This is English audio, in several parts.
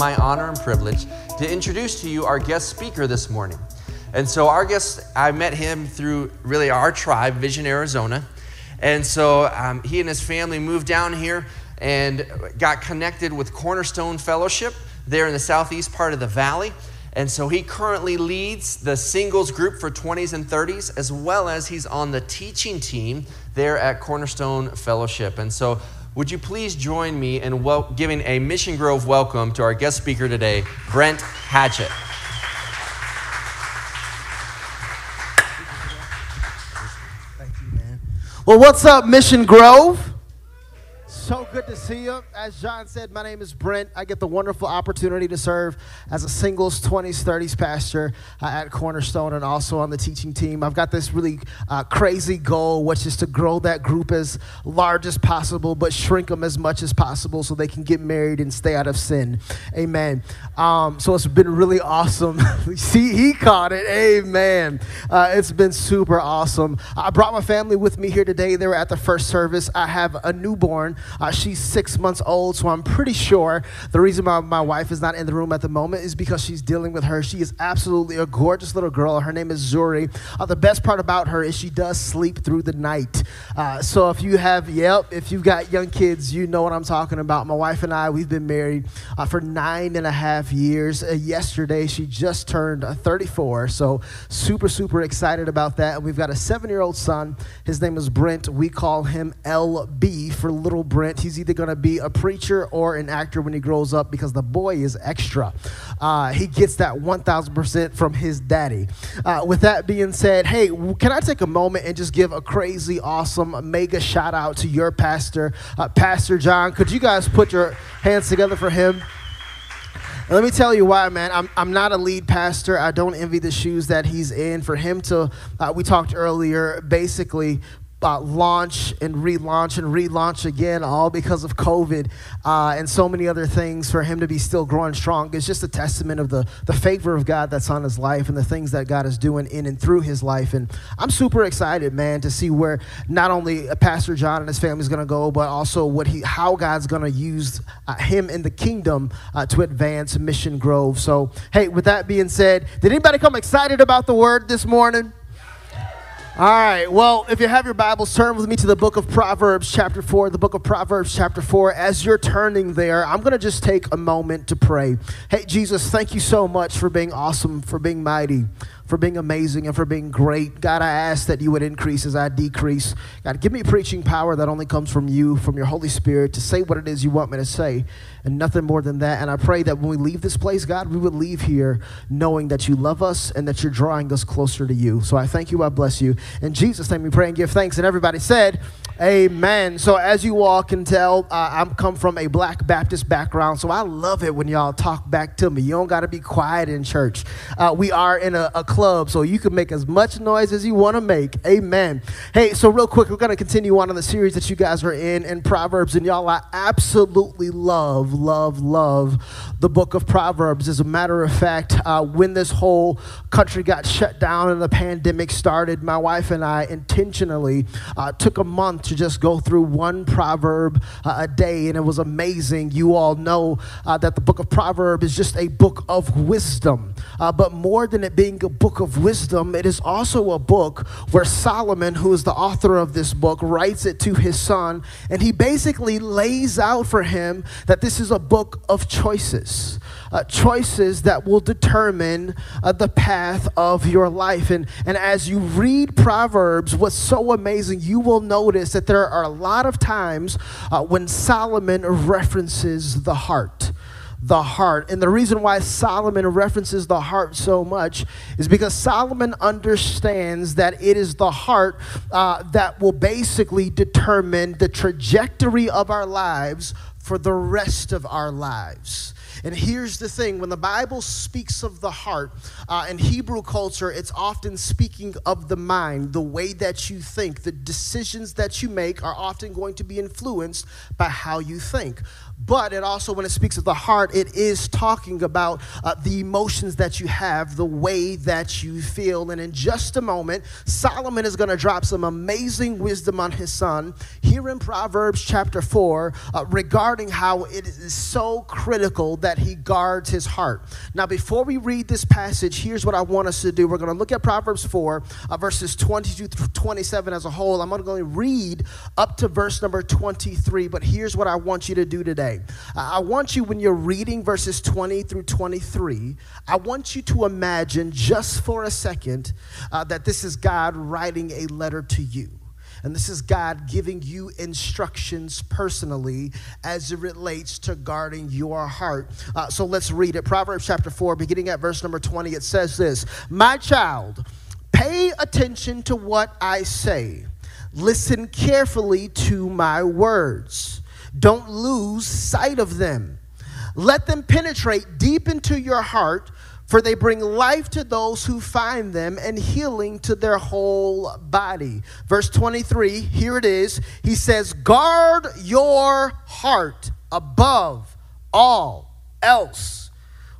my honor and privilege to introduce to you our guest speaker this morning. And so, our guest, I met him through really our tribe, Vision Arizona. And so, um, he and his family moved down here and got connected with Cornerstone Fellowship there in the southeast part of the valley. And so he currently leads the singles group for 20s and 30s, as well as he's on the teaching team there at Cornerstone Fellowship. And so, would you please join me in wel- giving a Mission Grove welcome to our guest speaker today, Brent Hatchett? Well, what's up, Mission Grove? So good to see you. As John said, my name is Brent. I get the wonderful opportunity to serve as a singles 20s, 30s pastor uh, at Cornerstone and also on the teaching team. I've got this really uh, crazy goal, which is to grow that group as large as possible, but shrink them as much as possible so they can get married and stay out of sin. Amen. Um, so it's been really awesome. see, he caught it. Amen. Uh, it's been super awesome. I brought my family with me here today. They were at the first service. I have a newborn. Uh, she's six months old, so I'm pretty sure the reason my, my wife is not in the room at the moment is because she's dealing with her. She is absolutely a gorgeous little girl. Her name is Zuri. Uh, the best part about her is she does sleep through the night. Uh, so if you have, yep, if you've got young kids, you know what I'm talking about. My wife and I, we've been married uh, for nine and a half years. Uh, yesterday, she just turned uh, 34, so super, super excited about that. And we've got a seven year old son. His name is Brent. We call him LB for little Brent. He's either going to be a preacher or an actor when he grows up because the boy is extra. Uh, he gets that 1000% from his daddy. Uh, with that being said, hey, can I take a moment and just give a crazy, awesome, mega shout out to your pastor, uh, Pastor John? Could you guys put your hands together for him? Let me tell you why, man. I'm, I'm not a lead pastor. I don't envy the shoes that he's in. For him to, uh, we talked earlier, basically uh, launch and relaunch and relaunch again, all because of COVID uh, and so many other things. For him to be still growing strong is just a testament of the, the favor of God that's on his life and the things that God is doing in and through his life. And I'm super excited, man, to see where not only Pastor John and his family is going to go, but also what he, how God's going to use uh, him in the kingdom uh, to advance Mission Grove. So, hey, with that being said, did anybody come excited about the word this morning? All right. Well, if you have your Bibles, turn with me to the book of Proverbs, chapter 4. The book of Proverbs, chapter 4. As you're turning there, I'm going to just take a moment to pray. Hey, Jesus, thank you so much for being awesome, for being mighty, for being amazing, and for being great. God, I ask that you would increase as I decrease. God, give me preaching power that only comes from you, from your Holy Spirit, to say what it is you want me to say, and nothing more than that. And I pray that when we leave this place, God, we would leave here knowing that you love us and that you're drawing us closer to you. So I thank you. I bless you. In Jesus' name we pray and give thanks. And everybody said, Amen. So as you all can tell, uh, I'm come from a black Baptist background, so I love it when y'all talk back to me. You don't got to be quiet in church. Uh, we are in a, a, club, so you can make as much noise as you want to make. Amen. Hey, so real quick, we're going to continue on in the series that you guys are in in Proverbs, and y'all, I absolutely love, love, love the book of Proverbs. As a matter of fact, uh, when this whole country got shut down and the pandemic started, my wife and I intentionally uh, took a month to just go through one proverb uh, a day, and it was amazing. You all know uh, that the book of Proverbs is just a book of wisdom. Uh, but more than it being a book of wisdom, it is also a book where Solomon, who is the author of this book, writes it to his son, and he basically lays out for him that this is a book of choices. Uh, choices that will determine uh, the path of your life. And, and as you read Proverbs, what's so amazing, you will notice that there are a lot of times uh, when Solomon references the heart the heart. And the reason why Solomon references the heart so much is because Solomon understands that it is the heart uh, that will basically determine the trajectory of our lives for the rest of our lives. And here's the thing when the Bible speaks of the heart, uh, in Hebrew culture, it's often speaking of the mind, the way that you think. The decisions that you make are often going to be influenced by how you think but it also, when it speaks of the heart, it is talking about uh, the emotions that you have, the way that you feel. And in just a moment, Solomon is going to drop some amazing wisdom on his son here in Proverbs chapter 4 uh, regarding how it is so critical that he guards his heart. Now, before we read this passage, here's what I want us to do. We're going to look at Proverbs 4, uh, verses 22 through 27 as a whole. I'm going to read up to verse number 23, but here's what I want you to do today. I want you, when you're reading verses 20 through 23, I want you to imagine just for a second uh, that this is God writing a letter to you. And this is God giving you instructions personally as it relates to guarding your heart. Uh, so let's read it. Proverbs chapter 4, beginning at verse number 20, it says this My child, pay attention to what I say, listen carefully to my words. Don't lose sight of them. Let them penetrate deep into your heart for they bring life to those who find them and healing to their whole body. Verse 23, here it is. He says, Guard your heart above all else.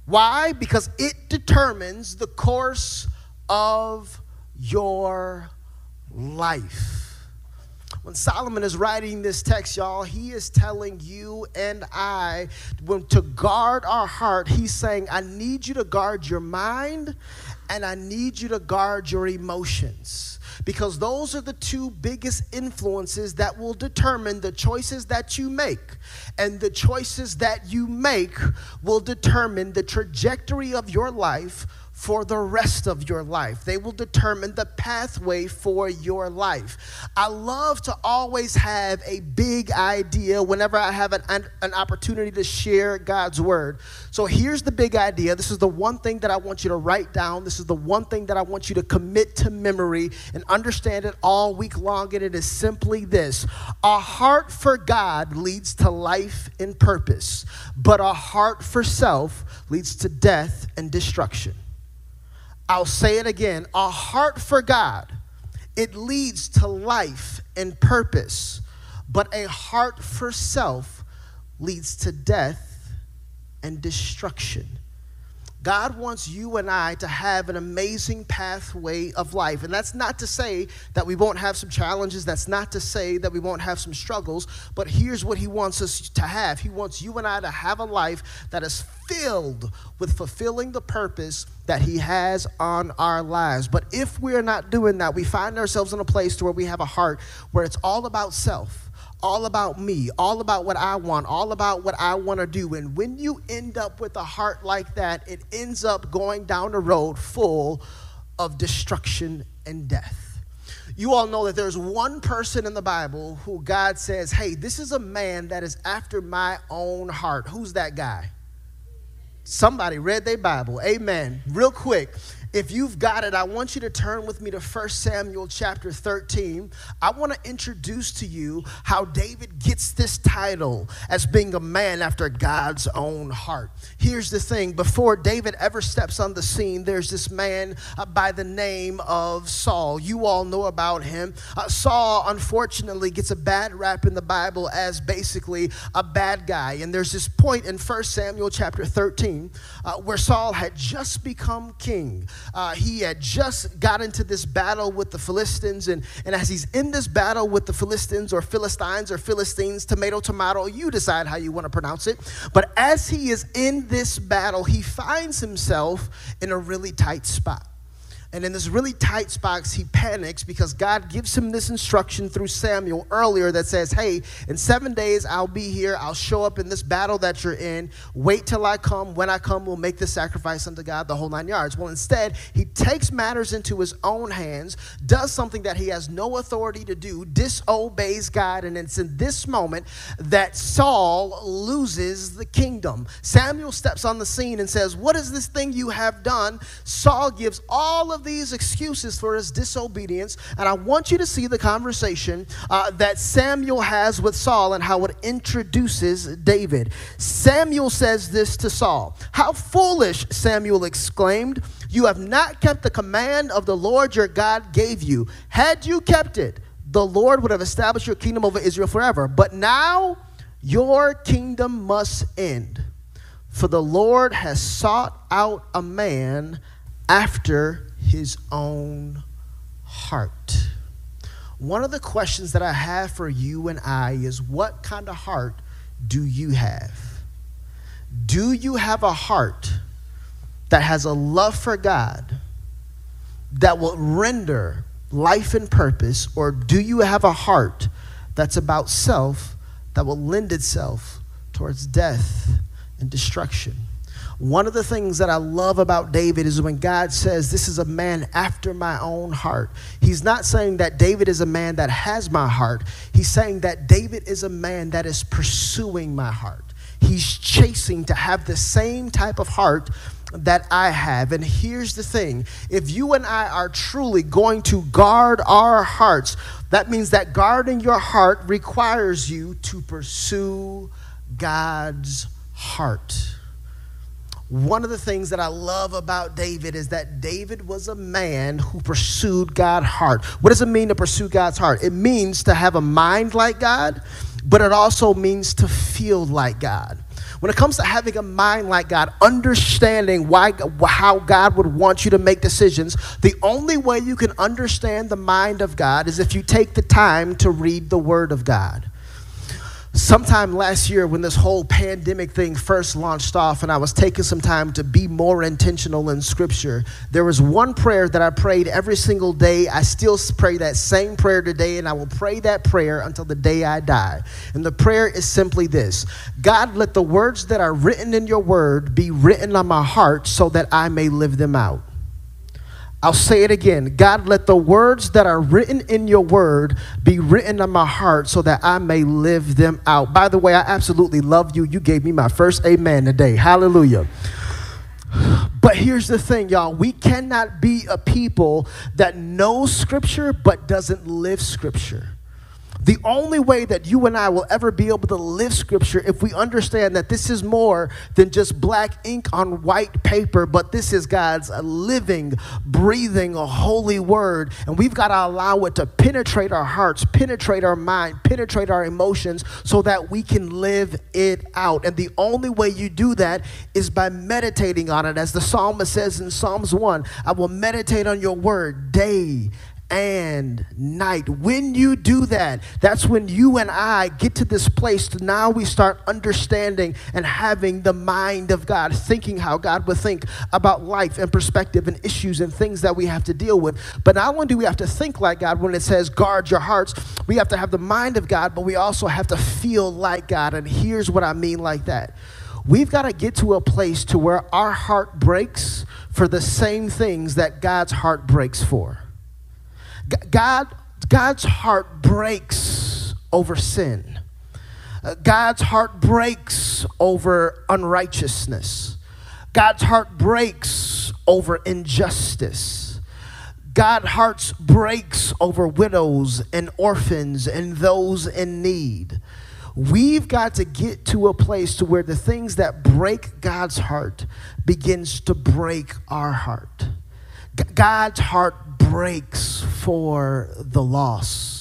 Why? Because it determines the course of your life. When Solomon is writing this text, y'all, he is telling you and I when to guard our heart, he's saying, I need you to guard your mind and I need you to guard your emotions because those are the two biggest influences that will determine the choices that you make. And the choices that you make will determine the trajectory of your life for the rest of your life. They will determine the pathway for your life. I love to always have a big idea whenever I have an, an, opportunity to share God's word. So here's the big idea. This is the one thing that I want you to write down. This is the one thing that I want you to commit to memory and understand it all week long. And it is simply this a heart for God leads to life and purpose, but a heart for self leads to death and destruction. I'll say it again a heart for God, it leads to life and purpose, but a heart for self leads to death and destruction. God wants you and I to have an amazing pathway of life. And that's not to say that we won't have some challenges. That's not to say that we won't have some struggles. But here's what He wants us to have He wants you and I to have a life that is filled with fulfilling the purpose that He has on our lives. But if we're not doing that, we find ourselves in a place to where we have a heart where it's all about self all about me, all about what I want, all about what I want to do. And when you end up with a heart like that, it ends up going down a road full of destruction and death. You all know that there's one person in the Bible who God says, hey, this is a man that is after my own heart. Who's that guy? Somebody read their Bible. Amen. Real quick. If you've got it, I want you to turn with me to 1 Samuel chapter 13. I want to introduce to you how David gets this title as being a man after God's own heart. Here's the thing before David ever steps on the scene, there's this man uh, by the name of Saul. You all know about him. Uh, Saul, unfortunately, gets a bad rap in the Bible as basically a bad guy. And there's this point in 1 Samuel chapter 13 uh, where Saul had just become king. Uh, he had just got into this battle with the Philistines, and, and as he's in this battle with the Philistines or Philistines or Philistines, tomato, tomato, you decide how you want to pronounce it. But as he is in this battle, he finds himself in a really tight spot. And in this really tight spot, he panics because God gives him this instruction through Samuel earlier that says, Hey, in seven days I'll be here. I'll show up in this battle that you're in. Wait till I come. When I come, we'll make the sacrifice unto God, the whole nine yards. Well, instead, he takes matters into his own hands, does something that he has no authority to do, disobeys God. And it's in this moment that Saul loses the kingdom. Samuel steps on the scene and says, What is this thing you have done? Saul gives all of of these excuses for his disobedience, and I want you to see the conversation uh, that Samuel has with Saul and how it introduces David. Samuel says this to Saul How foolish, Samuel exclaimed. You have not kept the command of the Lord your God gave you. Had you kept it, the Lord would have established your kingdom over Israel forever. But now your kingdom must end. For the Lord has sought out a man after his own heart. One of the questions that I have for you and I is what kind of heart do you have? Do you have a heart that has a love for God that will render life and purpose, or do you have a heart that's about self that will lend itself towards death and destruction? One of the things that I love about David is when God says, This is a man after my own heart. He's not saying that David is a man that has my heart. He's saying that David is a man that is pursuing my heart. He's chasing to have the same type of heart that I have. And here's the thing if you and I are truly going to guard our hearts, that means that guarding your heart requires you to pursue God's heart. One of the things that I love about David is that David was a man who pursued God's heart. What does it mean to pursue God's heart? It means to have a mind like God, but it also means to feel like God. When it comes to having a mind like God, understanding why, how God would want you to make decisions, the only way you can understand the mind of God is if you take the time to read the Word of God sometime last year when this whole pandemic thing first launched off and I was taking some time to be more intentional in scripture, there was one prayer that I prayed every single day. I still pray that same prayer today and I will pray that prayer until the day I die. And the prayer is simply this God, let the words that are written in your word be written on my heart so that I may live them out. I'll say it again. God, let the words that are written in your word be written on my heart so that I may live them out. By the way, I absolutely love you. You gave me my first amen today. Hallelujah. But here's the thing, y'all. We cannot be a people that knows scripture but doesn't live scripture. The only way that you and I will ever be able to live scripture if we understand that this is more than just black ink on white paper, but this is God's living, breathing, holy word. And we've got to allow it to penetrate our hearts, penetrate our mind, penetrate our emotions so that we can live it out. And the only way you do that is by meditating on it. As the psalmist says in Psalms 1, I will meditate on your word day and night. When you do that, that's when you and I get to this place to now we start understanding and having the mind of God, thinking how God would think about life and perspective and issues and things that we have to deal with. But not only do we have to think like God when it says guard your hearts, we have to have the mind of God, but we also have to feel like God. And here's what I mean like that. We've got to get to a place to where our heart breaks for the same things that God's heart breaks for. God, God's heart breaks over sin. Uh, God's heart breaks over unrighteousness. God's heart breaks over injustice. God's heart breaks over widows and orphans and those in need. We've got to get to a place to where the things that break God's heart begins to break our heart. God's heart breaks for the lost.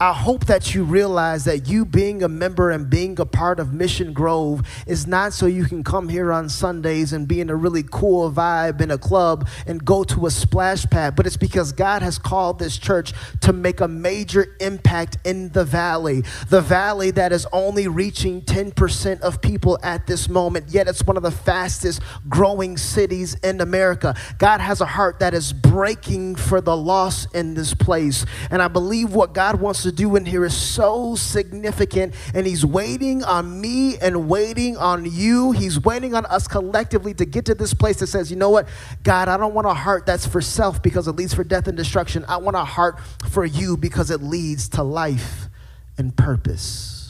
I hope that you realize that you being a member and being a part of Mission Grove is not so you can come here on Sundays and be in a really cool vibe in a club and go to a splash pad, but it's because God has called this church to make a major impact in the valley. The valley that is only reaching 10% of people at this moment, yet it's one of the fastest growing cities in America. God has a heart that is breaking for the lost in this place. And I believe what God wants to do in here is so significant, and He's waiting on me and waiting on you. He's waiting on us collectively to get to this place that says, you know what, God, I don't want a heart that's for self because it leads for death and destruction. I want a heart for you because it leads to life and purpose.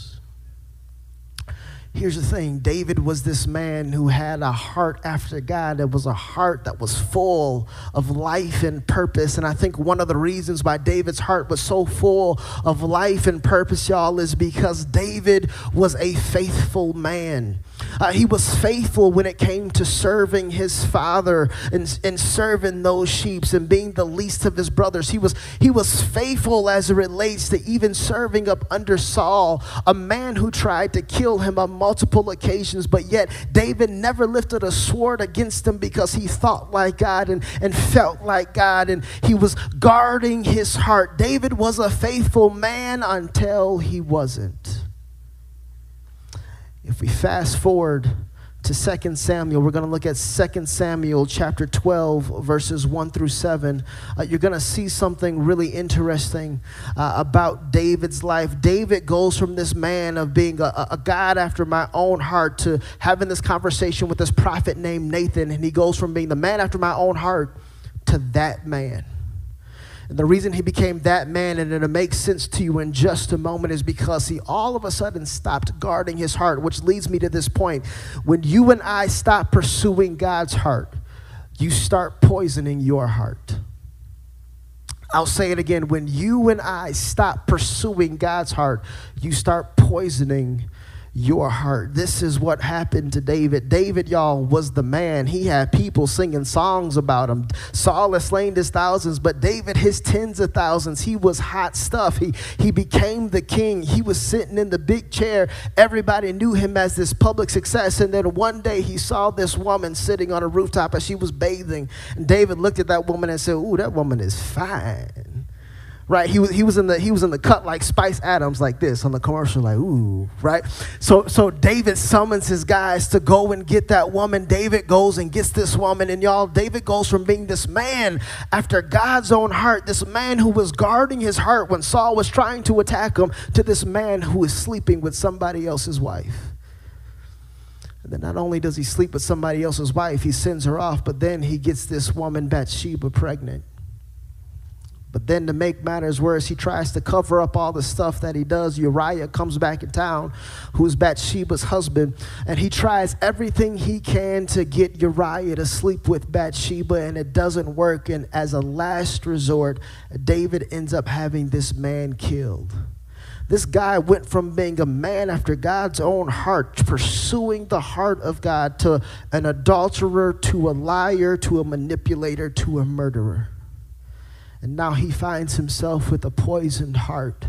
Here's the thing David was this man who had a heart after God. It was a heart that was full of life and purpose. And I think one of the reasons why David's heart was so full of life and purpose, y'all, is because David was a faithful man. Uh, he was faithful when it came to serving his father and, and serving those sheep and being the least of his brothers. He was, he was faithful as it relates to even serving up under Saul, a man who tried to kill him on multiple occasions, but yet David never lifted a sword against them because he thought like God and, and felt like God and he was guarding his heart. David was a faithful man until he wasn't. If we fast forward to 2 Samuel. We're going to look at 2 Samuel chapter 12, verses 1 through 7. Uh, you're going to see something really interesting uh, about David's life. David goes from this man of being a, a God after my own heart to having this conversation with this prophet named Nathan. And he goes from being the man after my own heart to that man. And the reason he became that man, and it'll make sense to you in just a moment, is because he all of a sudden stopped guarding his heart, which leads me to this point. When you and I stop pursuing God's heart, you start poisoning your heart. I'll say it again. When you and I stop pursuing God's heart, you start poisoning your heart. This is what happened to David. David, y'all, was the man. He had people singing songs about him. Saul has slain his thousands, but David, his tens of thousands. He was hot stuff. He, he became the king. He was sitting in the big chair. Everybody knew him as this public success. And then one day he saw this woman sitting on a rooftop as she was bathing. And David looked at that woman and said, Ooh, that woman is fine right? He was, he was in the he was in the cut like Spice Adams like this on the commercial, like ooh, right? So so David summons his guys to go and get that woman. David goes and gets this woman, and y'all, David goes from being this man after God's own heart, this man who was guarding his heart when Saul was trying to attack him, to this man who is sleeping with somebody else's wife. And then not only does he sleep with somebody else's wife, he sends her off, but then he gets this woman Bathsheba pregnant. But then to make matters worse, he tries to cover up all the stuff that he does. Uriah comes back in town, who's Bathsheba's husband, and he tries everything he can to get Uriah to sleep with Bathsheba, and it doesn't work. And as a last resort, David ends up having this man killed. This guy went from being a man after God's own heart, pursuing the heart of God, to an adulterer, to a liar, to a manipulator, to a murderer. And now he finds himself with a poisoned heart.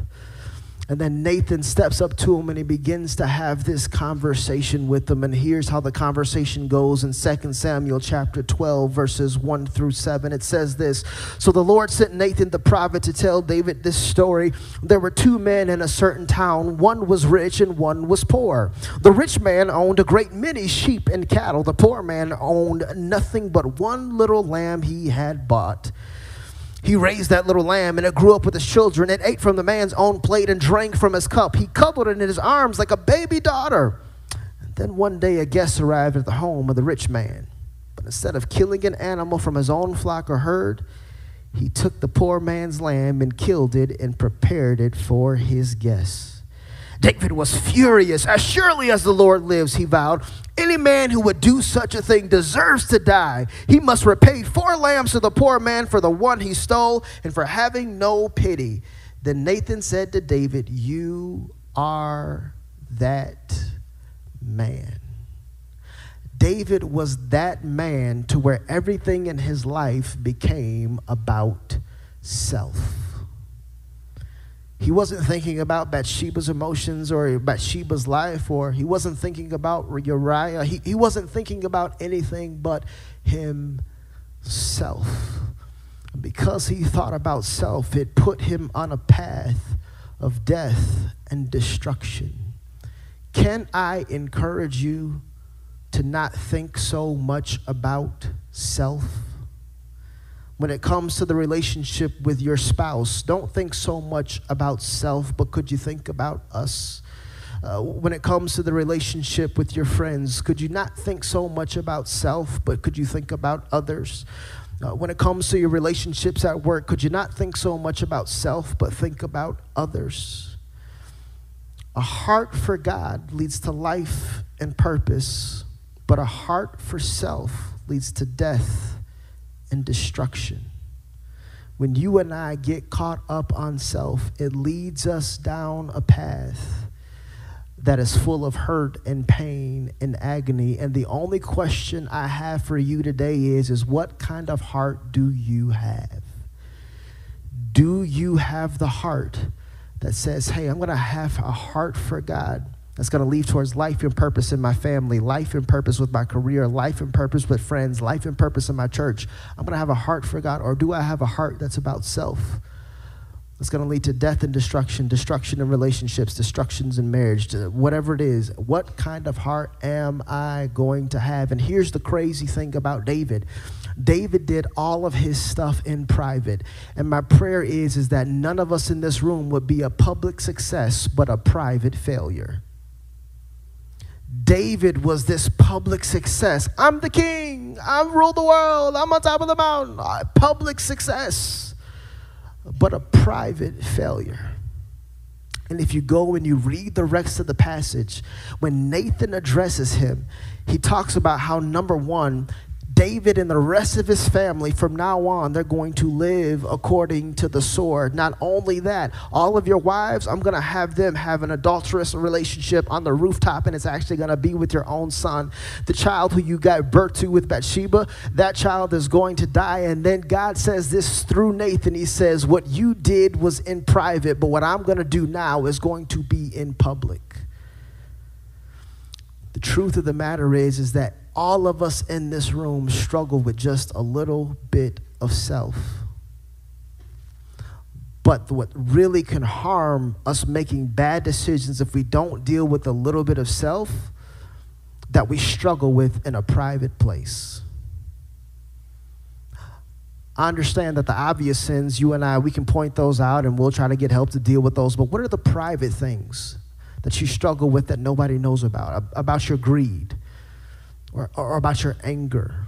And then Nathan steps up to him and he begins to have this conversation with him. And here's how the conversation goes in 2 Samuel chapter 12, verses 1 through 7. It says this So the Lord sent Nathan the prophet to tell David this story. There were two men in a certain town. One was rich and one was poor. The rich man owned a great many sheep and cattle. The poor man owned nothing but one little lamb he had bought. He raised that little lamb and it grew up with his children. It ate from the man's own plate and drank from his cup. He cuddled it in his arms like a baby daughter. Then one day a guest arrived at the home of the rich man. But instead of killing an animal from his own flock or herd, he took the poor man's lamb and killed it and prepared it for his guests. David was furious. As surely as the Lord lives, he vowed, any man who would do such a thing deserves to die. He must repay four lambs to the poor man for the one he stole and for having no pity. Then Nathan said to David, You are that man. David was that man to where everything in his life became about self. He wasn't thinking about Bathsheba's emotions or Bathsheba's life, or he wasn't thinking about Uriah. He, he wasn't thinking about anything but himself. Because he thought about self, it put him on a path of death and destruction. Can I encourage you to not think so much about self? When it comes to the relationship with your spouse, don't think so much about self, but could you think about us? Uh, when it comes to the relationship with your friends, could you not think so much about self, but could you think about others? Uh, when it comes to your relationships at work, could you not think so much about self, but think about others? A heart for God leads to life and purpose, but a heart for self leads to death and destruction. When you and I get caught up on self, it leads us down a path that is full of hurt and pain and agony. And the only question I have for you today is, is what kind of heart do you have? Do you have the heart that says, hey, I'm going to have a heart for God? That's going to lead towards life and purpose in my family, life and purpose with my career, life and purpose with friends, life and purpose in my church. I'm going to have a heart for God, or do I have a heart that's about self? It's going to lead to death and destruction, destruction in relationships, destructions in marriage, whatever it is. What kind of heart am I going to have? And here's the crazy thing about David. David did all of his stuff in private. And my prayer is is that none of us in this room would be a public success but a private failure. David was this public success. I'm the king. I rule the world. I'm on top of the mountain. Uh, public success but a private failure. And if you go and you read the rest of the passage, when Nathan addresses him, he talks about how, number one, David and the rest of his family, from now on, they're going to live according to the sword. Not only that, all of your wives, I'm going to have them have an adulterous relationship on the rooftop, and it's actually going to be with your own son. The child who you got birth to with Bathsheba, that child is going to die. And then God says this through Nathan. He says, What you did was in private, but what I'm going to do now is going to be in public. The truth of the matter is, is that all of us in this room struggle with just a little bit of self. But what really can harm us making bad decisions if we don't deal with a little bit of self that we struggle with in a private place. I understand that the obvious sins, you and I, we can point those out and we'll try to get help to deal with those. But what are the private things that you struggle with that nobody knows about? About your greed, or, or about your anger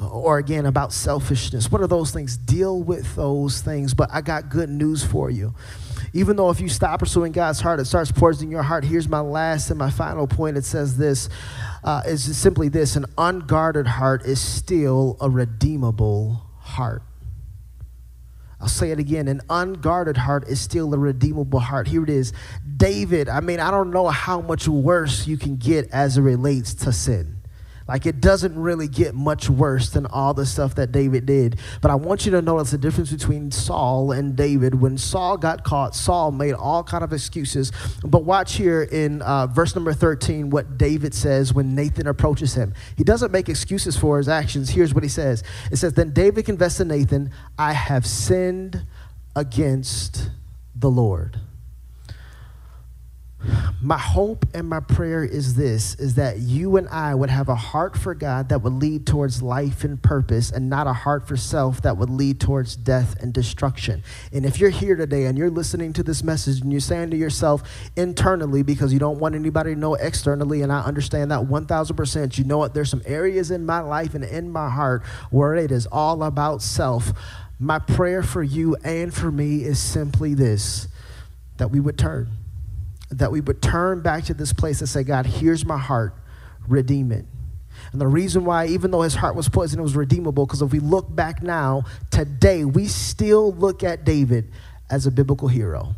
or again about selfishness. What are those things? Deal with those things. But I got good news for you. Even though if you stop pursuing God's heart, it starts poisoning your heart. Here's my last and my final point. It says this uh, is simply this an unguarded heart is still a redeemable heart. I'll say it again an unguarded heart is still a redeemable heart. Here it is. David, I mean, I don't know how much worse you can get as it relates to sin. Like it doesn't really get much worse than all the stuff that David did. But I want you to notice the difference between Saul and David. When Saul got caught, Saul made all kind of excuses. But watch here in uh, verse number 13 what David says when Nathan approaches him. He doesn't make excuses for his actions. Here's what he says. It says, Then David confessed to Nathan, I have sinned against the Lord my hope and my prayer is this is that you and I would have a heart for God that would lead towards life and purpose and not a heart for self that would lead towards death and destruction. And if you're here today and you're listening to this message and you're saying to yourself internally because you don't want anybody to know externally and I understand that 1000%, you know what there's some areas in my life and in my heart where it is all about self. My prayer for you and for me is simply this that we would turn that we would turn back to this place and say, God, here's my heart, redeem it. And the reason why, even though his heart was poisoned, it was redeemable, because if we look back now, today, we still look at David as a biblical hero.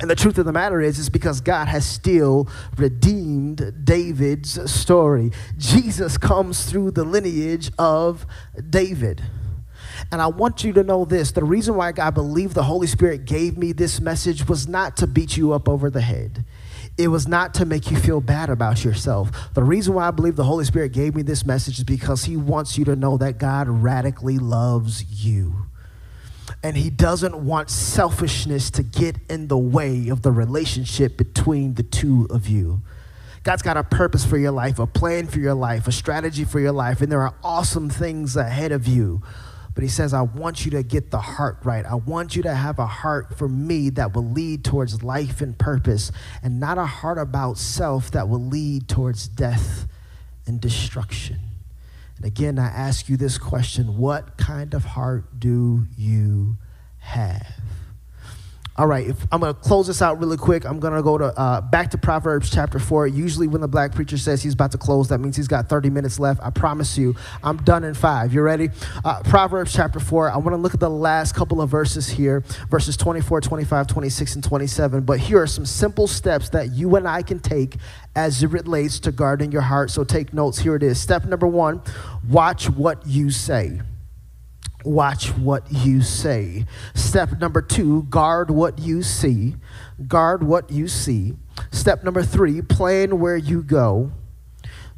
And the truth of the matter is, is because God has still redeemed David's story. Jesus comes through the lineage of David. And I want you to know this the reason why I believe the Holy Spirit gave me this message was not to beat you up over the head. It was not to make you feel bad about yourself. The reason why I believe the Holy Spirit gave me this message is because He wants you to know that God radically loves you. And He doesn't want selfishness to get in the way of the relationship between the two of you. God's got a purpose for your life, a plan for your life, a strategy for your life, and there are awesome things ahead of you. But he says, I want you to get the heart right. I want you to have a heart for me that will lead towards life and purpose, and not a heart about self that will lead towards death and destruction. And again, I ask you this question What kind of heart do you have? All right, if, I'm going to close this out really quick. I'm going to go to uh, back to Proverbs chapter 4. Usually, when the black preacher says he's about to close, that means he's got 30 minutes left. I promise you, I'm done in five. You ready? Uh, Proverbs chapter 4. I want to look at the last couple of verses here verses 24, 25, 26, and 27. But here are some simple steps that you and I can take as it relates to guarding your heart. So take notes. Here it is. Step number one watch what you say. Watch what you say. Step number two, guard what you see. Guard what you see. Step number three, plan where you go.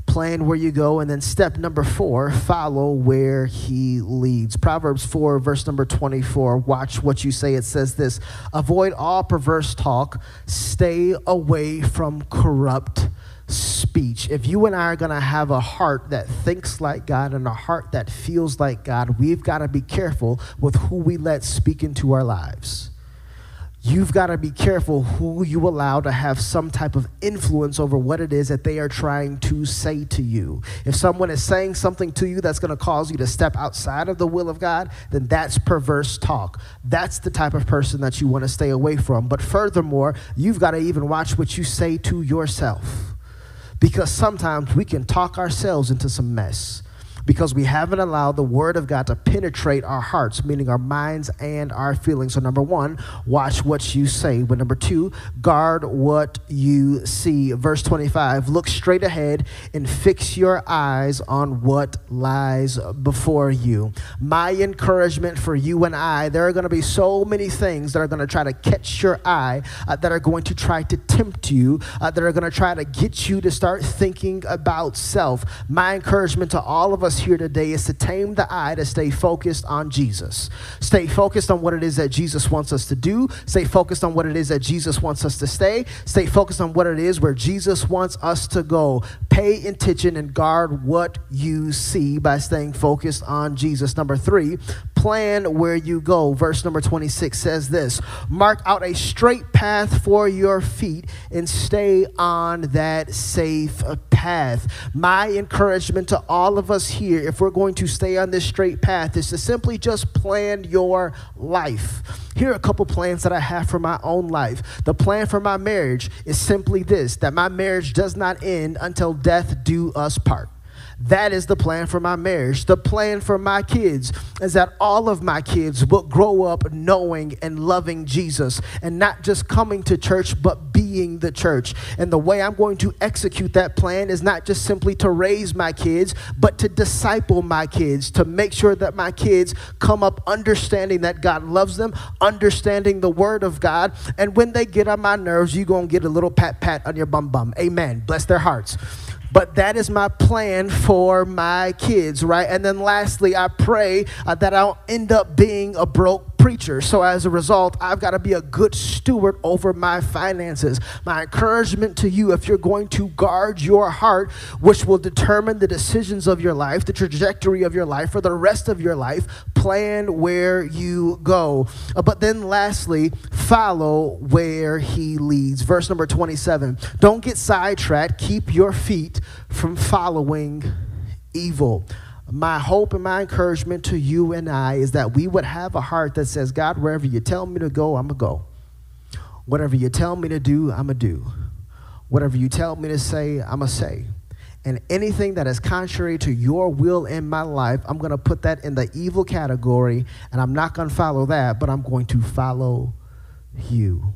plan where you go. And then step number four, follow where he leads. Proverbs 4, verse number 24. Watch what you say. It says this Avoid all perverse talk, stay away from corrupt speech. If you and I are going to have a heart that thinks like God and a heart that feels like God, we've got to be careful with who we let speak into our lives you've got to be careful who you allow to have some type of influence over what it is that they are trying to say to you. If someone is saying something to you that's going to cause you to step outside of the will of God, then that's perverse talk. That's the type of person that you want to stay away from. But furthermore, you've got to even watch what you say to yourself. Because sometimes we can talk ourselves into some mess because we haven't allowed the Word of God to penetrate our hearts, meaning our minds and our feelings. So, number one, watch what you say. But number two, guard what you see. Verse 25 look straight ahead and fix your eyes on what lies before you. My encouragement for you and I, there are going to be so many things that are going to try to catch your eye, uh, that are going to try to tempt you, uh, that are going to try to get you to start thinking about self. My encouragement to all of us us here today is to tame the eye to stay focused on Jesus. Stay focused on what it is that Jesus wants us to do. Stay focused on what it is that Jesus wants us to stay. Stay focused on what it is where Jesus wants us to go. Pay attention and guard what you see by staying focused on Jesus. Number three, plan where you go. Verse number 26 says this Mark out a straight path for your feet and stay on that safe path. My encouragement to all of us here, if we're going to stay on this straight path, is to simply just plan your life. Here are a couple plans that I have for my own life. The plan for my marriage is simply this that my marriage does not end until death do us part. That is the plan for my marriage. The plan for my kids is that all of my kids will grow up knowing and loving Jesus and not just coming to church, but being the church. And the way I'm going to execute that plan is not just simply to raise my kids, but to disciple my kids, to make sure that my kids come up understanding that God loves them, understanding the word of God. And when they get on my nerves, you're going to get a little pat pat on your bum bum. Amen. Bless their hearts. But that is my plan for my kids, right? And then lastly, I pray uh, that I'll end up being a broke preacher. So as a result, I've got to be a good steward over my finances. My encouragement to you, if you're going to guard your heart, which will determine the decisions of your life, the trajectory of your life for the rest of your life, plan where you go. Uh, but then lastly, follow where he leads. Verse number 27. Don't get sidetracked. Keep your feet from following evil. My hope and my encouragement to you and I is that we would have a heart that says, God, wherever you tell me to go, I'm going to go. Whatever you tell me to do, I'm going to do. Whatever you tell me to say, I'm going to say. And anything that is contrary to your will in my life, I'm going to put that in the evil category, and I'm not going to follow that, but I'm going to follow you.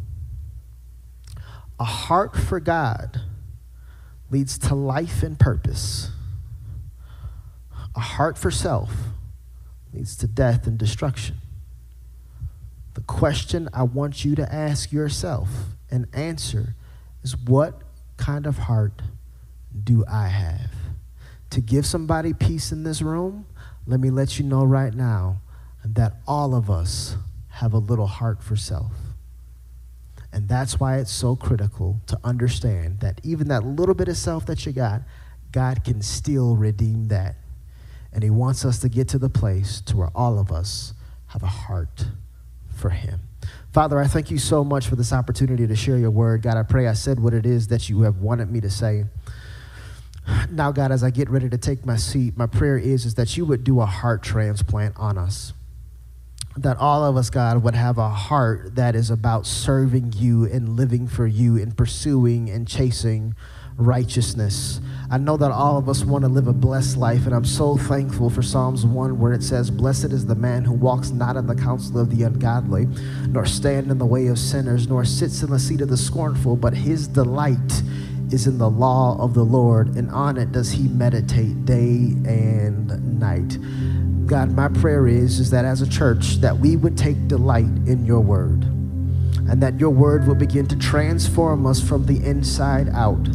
A heart for God leads to life and purpose. A heart for self leads to death and destruction. The question I want you to ask yourself and answer is what kind of heart do I have? To give somebody peace in this room, let me let you know right now that all of us have a little heart for self. And that's why it's so critical to understand that even that little bit of self that you got, God can still redeem that. And He wants us to get to the place to where all of us have a heart for Him. Father, I thank you so much for this opportunity to share your word. God, I pray I said what it is that you have wanted me to say. Now, God, as I get ready to take my seat, my prayer is, is that you would do a heart transplant on us that all of us, God, would have a heart that is about serving you and living for you and pursuing and chasing righteousness. I know that all of us want to live a blessed life, and I'm so thankful for Psalms 1 where it says, Blessed is the man who walks not in the counsel of the ungodly, nor stand in the way of sinners, nor sits in the seat of the scornful, but his delight is in the law of the Lord, and on it does he meditate day and night. God, my prayer is, is that as a church, that we would take delight in your word and that your word will begin to transform us from the inside out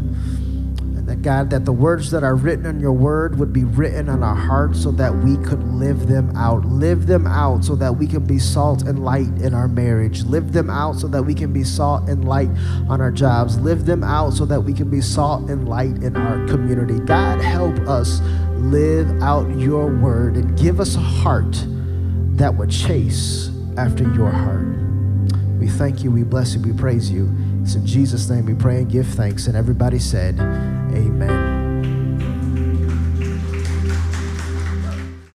That God, that the words that are written in your word would be written on our hearts so that we could live them out. Live them out so that we can be salt and light in our marriage. Live them out so that we can be salt and light on our jobs. Live them out so that we can be salt and light in our community. God, help us live out your word and give us a heart that would chase after your heart. We thank you, we bless you, we praise you. It's in Jesus' name we pray and give thanks. And everybody said, Amen.